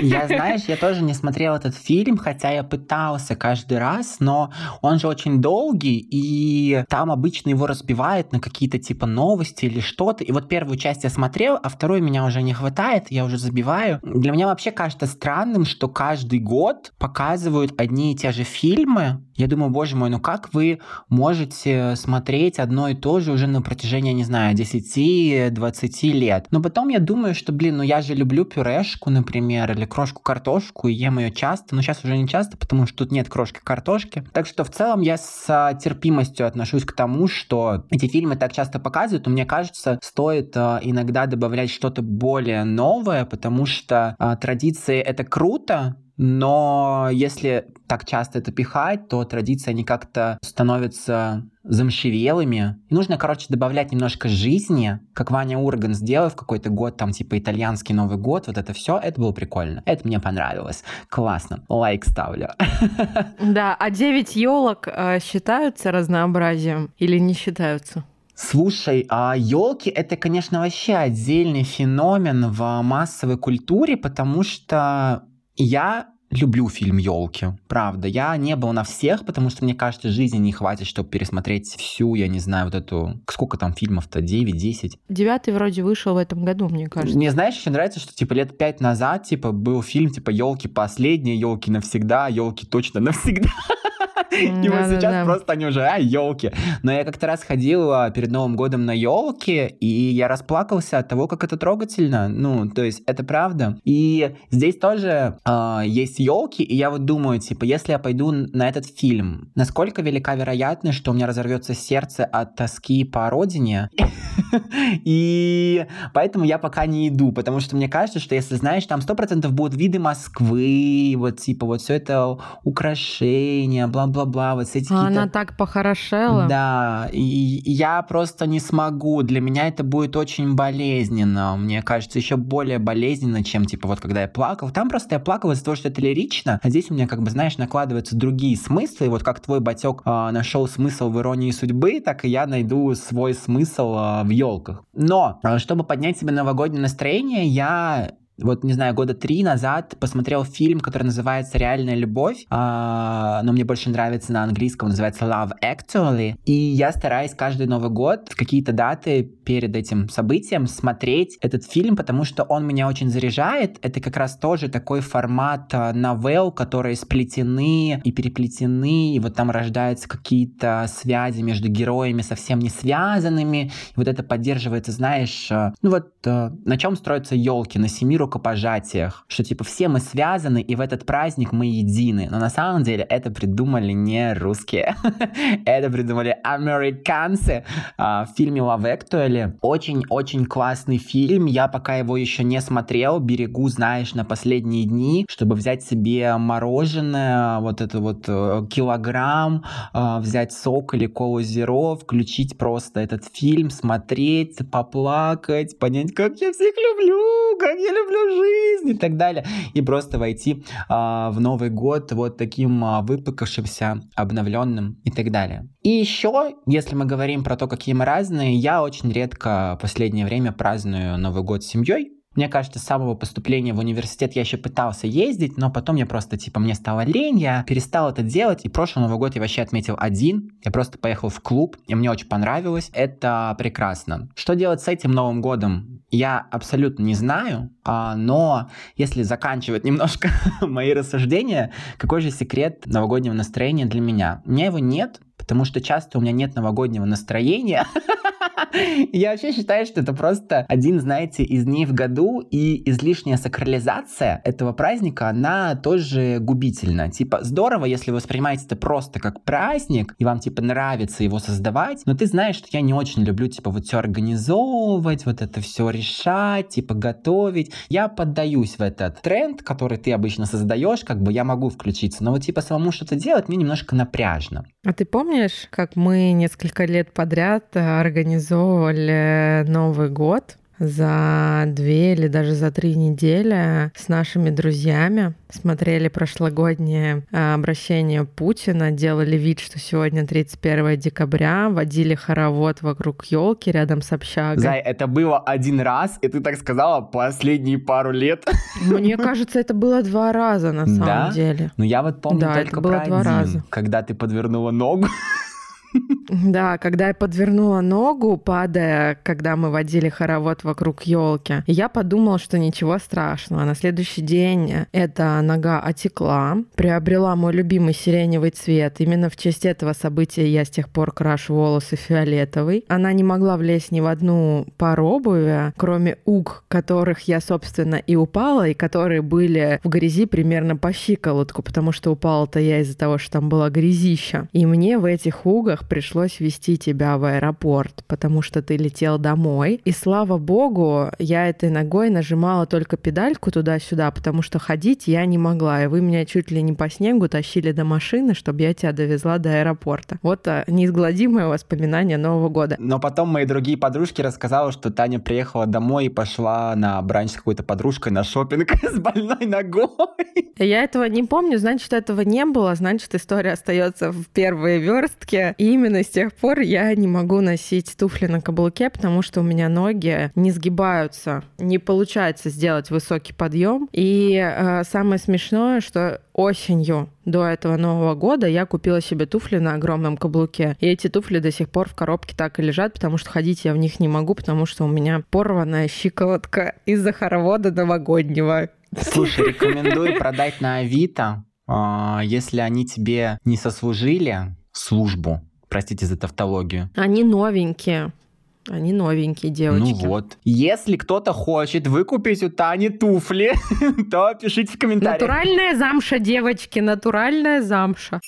Я, знаешь, я тоже не смотрел этот фильм, хотя я пытался каждый раз, но он же очень долгий, и там обычно его разбивают на какие-то типа новости или что-то. И вот первую часть я смотрел, а вторую меня уже не хватает, я уже забиваю. Для меня вообще кажется странным, что каждый год показывают одни и те же фильмы. Я думаю, боже боже мой, ну как вы можете смотреть одно и то же уже на протяжении, не знаю, 10-20 лет? Но потом я думаю, что, блин, ну я же люблю пюрешку, например, или крошку-картошку, и ем ее часто, но сейчас уже не часто, потому что тут нет крошки-картошки. Так что в целом я с терпимостью отношусь к тому, что эти фильмы так часто показывают, но мне кажется, стоит э, иногда добавлять что-то более новое, потому что э, традиции это круто, но если так часто это пихать, то традиции, они как-то становятся замшевелыми. И нужно, короче, добавлять немножко жизни, как Ваня Урган сделал в какой-то год, там, типа, итальянский Новый год, вот это все, это было прикольно. Это мне понравилось. Классно. Лайк ставлю. <laughs> Да, а 9 елок э, считаются разнообразием или не считаются? Слушай, а елки это, конечно, вообще отдельный феномен в массовой культуре, потому что я люблю фильм «Елки», правда. Я не был на всех, потому что, мне кажется, жизни не хватит, чтобы пересмотреть всю, я не знаю, вот эту... Сколько там фильмов-то? 9-10? Девятый вроде вышел в этом году, мне кажется. Мне, знаешь, еще нравится, что, типа, лет пять назад, типа, был фильм, типа, «Елки последние», «Елки навсегда», «Елки точно навсегда». И вот сейчас просто они уже, а, елки. Но я как-то раз ходил а, перед Новым годом на елки, и я расплакался от того, как это трогательно. Ну, то есть это правда. И здесь тоже э, есть елки, и я вот думаю, типа, если я пойду на этот фильм, насколько велика вероятность, что у меня разорвется сердце от тоски по родине? <laughs> И поэтому я пока не иду, потому что мне кажется, что если знаешь, там сто процентов будут виды Москвы, вот типа вот все это украшения, бла-бла-бла, вот эти а Она так похорошела. Да, и я просто не смогу. Для меня это будет очень болезненно. Мне кажется, еще более болезненно, чем типа вот когда я плакал. Там просто я плакал из-за того, что это лирично, а здесь у меня как бы, знаешь, накладываются другие смыслы. И вот как твой батек э, нашел смысл в иронии судьбы, так и я найду свой смысл э, в елках. Но, э, чтобы поднять себе новогоднее настроение, я вот, не знаю, года три назад посмотрел фильм, который называется «Реальная любовь», а, но мне больше нравится на английском, называется «Love Actually». И я стараюсь каждый Новый год в какие-то даты перед этим событием смотреть этот фильм, потому что он меня очень заряжает. Это как раз тоже такой формат а, новелл, которые сплетены и переплетены, и вот там рождаются какие-то связи между героями совсем не связанными. И вот это поддерживается, знаешь, а, ну вот а, на чем строятся елки, на семи рукопожатиях, что типа все мы связаны, и в этот праздник мы едины. Но на самом деле это придумали не русские, <laughs> это придумали американцы а, в фильме Love Actually. Очень-очень классный фильм, я пока его еще не смотрел, берегу, знаешь, на последние дни, чтобы взять себе мороженое, вот это вот э, килограмм, а, взять сок или колу зеро, включить просто этот фильм, смотреть, поплакать, понять, как я всех люблю, как я люблю люблю жизнь и так далее. И просто войти а, в Новый год вот таким а, выпукавшимся, обновленным и так далее. И еще, если мы говорим про то, какие мы разные, я очень редко в последнее время праздную Новый год с семьей. Мне кажется, с самого поступления в университет я еще пытался ездить, но потом я просто, типа, мне стало лень, я перестал это делать, и прошлый Новый год я вообще отметил один. Я просто поехал в клуб, и мне очень понравилось. Это прекрасно. Что делать с этим Новым годом? Я абсолютно не знаю, а, но если заканчивать немножко <laughs> мои рассуждения, какой же секрет новогоднего настроения для меня? У меня его нет, потому что часто у меня нет новогоднего настроения. <laughs> Я вообще считаю, что это просто один, знаете, из дней в году, и излишняя сакрализация этого праздника, она тоже губительна. Типа, здорово, если вы воспринимаете это просто как праздник, и вам, типа, нравится его создавать, но ты знаешь, что я не очень люблю, типа, вот все организовывать, вот это все решать, типа, готовить. Я поддаюсь в этот тренд, который ты обычно создаешь, как бы я могу включиться, но вот, типа, самому что-то делать мне немножко напряжно. А ты помнишь, как мы несколько лет подряд э, организовывали Новый год за две или даже за три недели с нашими друзьями. Смотрели прошлогоднее а, обращение Путина, делали вид, что сегодня 31 декабря, водили хоровод вокруг елки рядом с общагой. Зай, это было один раз, и ты так сказала последние пару лет. Мне кажется, это было два раза на самом да? деле. Ну я вот помню да, только это было про два один, раза. когда ты подвернула ногу. <laughs> Да, когда я подвернула ногу, падая, когда мы водили хоровод вокруг елки, я подумала, что ничего страшного. На следующий день эта нога отекла, приобрела мой любимый сиреневый цвет. Именно в честь этого события я с тех пор крашу волосы фиолетовый. Она не могла влезть ни в одну пару обуви, кроме уг, которых я, собственно, и упала, и которые были в грязи примерно по щиколотку, потому что упала-то я из-за того, что там была грязища. И мне в этих угах пришлось вести тебя в аэропорт, потому что ты летел домой. И слава богу, я этой ногой нажимала только педальку туда-сюда, потому что ходить я не могла. И вы меня чуть ли не по снегу тащили до машины, чтобы я тебя довезла до аэропорта. Вот а, неизгладимое воспоминание Нового года. Но потом мои другие подружки рассказала, что Таня приехала домой и пошла на бранч с какой-то подружкой на шопинг <laughs> с больной ногой. Я этого не помню, значит, этого не было, значит, история остается в первые верстки. И именно с тех пор я не могу носить туфли на каблуке, потому что у меня ноги не сгибаются, не получается сделать высокий подъем. И э, самое смешное, что осенью до этого Нового года я купила себе туфли на огромном каблуке. И эти туфли до сих пор в коробке так и лежат, потому что ходить я в них не могу, потому что у меня порванная щиколотка из-за хоровода новогоднего. Слушай, рекомендую продать на Авито, а, если они тебе не сослужили службу, простите за тавтологию. Они новенькие. Они новенькие девочки. Ну вот. Если кто-то хочет выкупить у Тани туфли, <laughs> то пишите в комментариях. Натуральная замша, девочки, натуральная замша.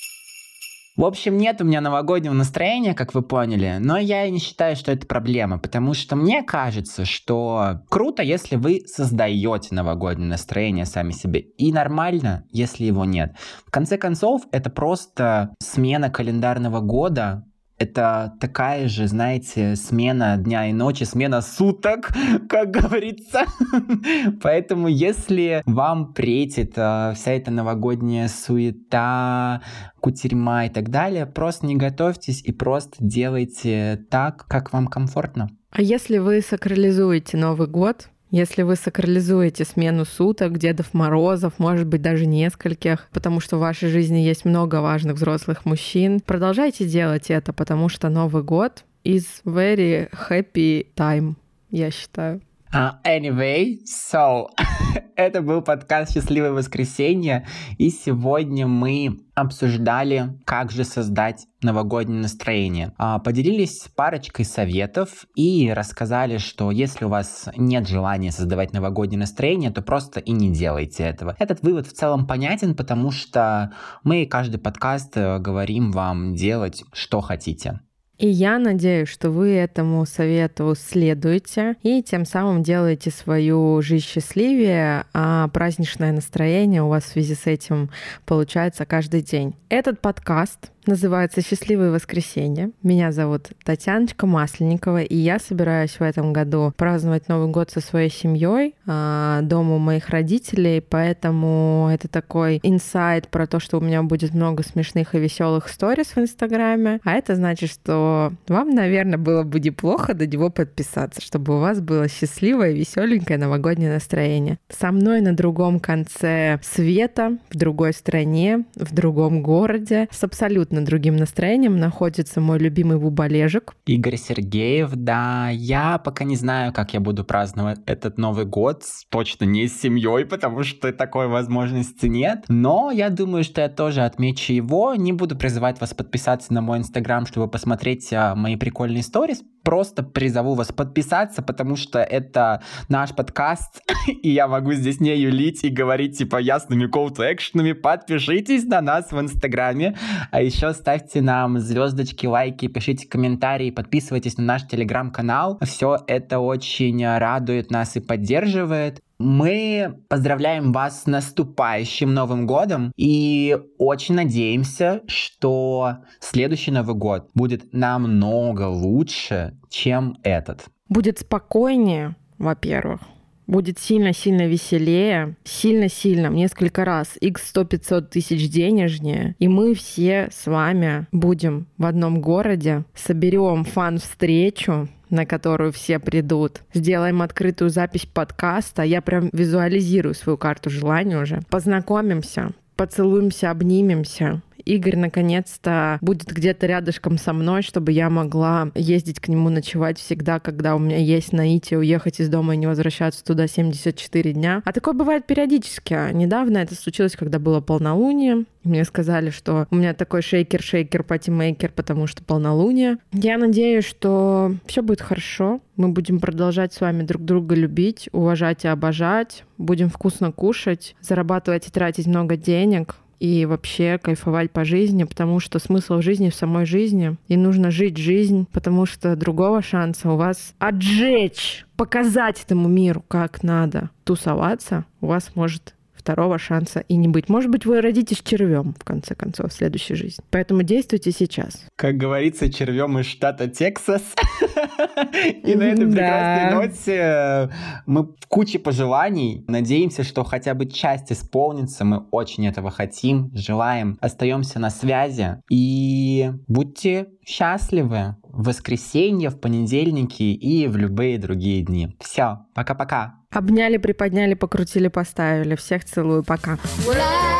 В общем, нет у меня новогоднего настроения, как вы поняли, но я не считаю, что это проблема, потому что мне кажется, что круто, если вы создаете новогоднее настроение сами себе, и нормально, если его нет. В конце концов, это просто смена календарного года, это такая же, знаете, смена дня и ночи, смена суток, <laughs> как говорится. <laughs> Поэтому, если вам претит э, вся эта новогодняя суета, кутерьма и так далее, просто не готовьтесь и просто делайте так, как вам комфортно. А если вы сакрализуете Новый год, если вы сакрализуете смену суток, Дедов Морозов, может быть, даже нескольких, потому что в вашей жизни есть много важных взрослых мужчин, продолжайте делать это, потому что Новый год is very happy time, я считаю. Uh, anyway, so <laughs> это был подкаст «Счастливое воскресенье», и сегодня мы обсуждали, как же создать новогоднее настроение. Uh, поделились парочкой советов и рассказали, что если у вас нет желания создавать новогоднее настроение, то просто и не делайте этого. Этот вывод в целом понятен, потому что мы каждый подкаст э, говорим вам делать, что хотите. И я надеюсь, что вы этому совету следуете и тем самым делаете свою жизнь счастливее, а праздничное настроение у вас в связи с этим получается каждый день. Этот подкаст называется «Счастливое воскресенье». Меня зовут Татьяночка Масленникова, и я собираюсь в этом году праздновать Новый год со своей семьей а, дома у моих родителей, поэтому это такой инсайт про то, что у меня будет много смешных и веселых сториз в Инстаграме, а это значит, что вам, наверное, было бы неплохо до него подписаться, чтобы у вас было счастливое, веселенькое новогоднее настроение. Со мной на другом конце света, в другой стране, в другом городе, с абсолютно абсолютно другим настроением находится мой любимый бубалежик. Игорь Сергеев, да, я пока не знаю, как я буду праздновать этот Новый год, точно не с семьей, потому что такой возможности нет, но я думаю, что я тоже отмечу его, не буду призывать вас подписаться на мой инстаграм, чтобы посмотреть а, мои прикольные сторис, просто призову вас подписаться, потому что это наш подкаст, <laughs> и я могу здесь не юлить и говорить типа ясными action'ами. Подпишитесь на нас в Инстаграме, а еще ставьте нам звездочки, лайки, пишите комментарии, подписывайтесь на наш Телеграм-канал. Все это очень радует нас и поддерживает. Мы поздравляем вас с наступающим Новым годом и очень надеемся, что следующий Новый год будет намного лучше, чем этот. Будет спокойнее, во-первых будет сильно-сильно веселее, сильно-сильно, несколько раз, x 100 500 тысяч денежнее, и мы все с вами будем в одном городе, соберем фан-встречу, на которую все придут. Сделаем открытую запись подкаста. Я прям визуализирую свою карту желаний уже. Познакомимся, поцелуемся, обнимемся Игорь наконец-то будет где-то рядышком со мной, чтобы я могла ездить к нему ночевать всегда, когда у меня есть наитие уехать из дома и не возвращаться туда 74 дня. А такое бывает периодически. А недавно это случилось, когда было полнолуние. Мне сказали, что у меня такой шейкер-шейкер, патимейкер, потому что полнолуние. Я надеюсь, что все будет хорошо. Мы будем продолжать с вами друг друга любить, уважать и обожать. Будем вкусно кушать, зарабатывать и тратить много денег и вообще кайфовать по жизни, потому что смысл жизни в самой жизни, и нужно жить жизнь, потому что другого шанса у вас отжечь, показать этому миру, как надо. Тусоваться, у вас может второго шанса и не быть. Может быть, вы родитесь червем, в конце концов, в следующей жизни. Поэтому действуйте сейчас. Как говорится, червем из штата Тексас. <laughs> И на этой прекрасной ноте мы в куче пожеланий. Надеемся, что хотя бы часть исполнится. Мы очень этого хотим, желаем. Остаемся на связи. И будьте счастливы в воскресенье, в понедельники и в любые другие дни. Все, пока-пока. Обняли, приподняли, покрутили, поставили. Всех целую, пока. I'm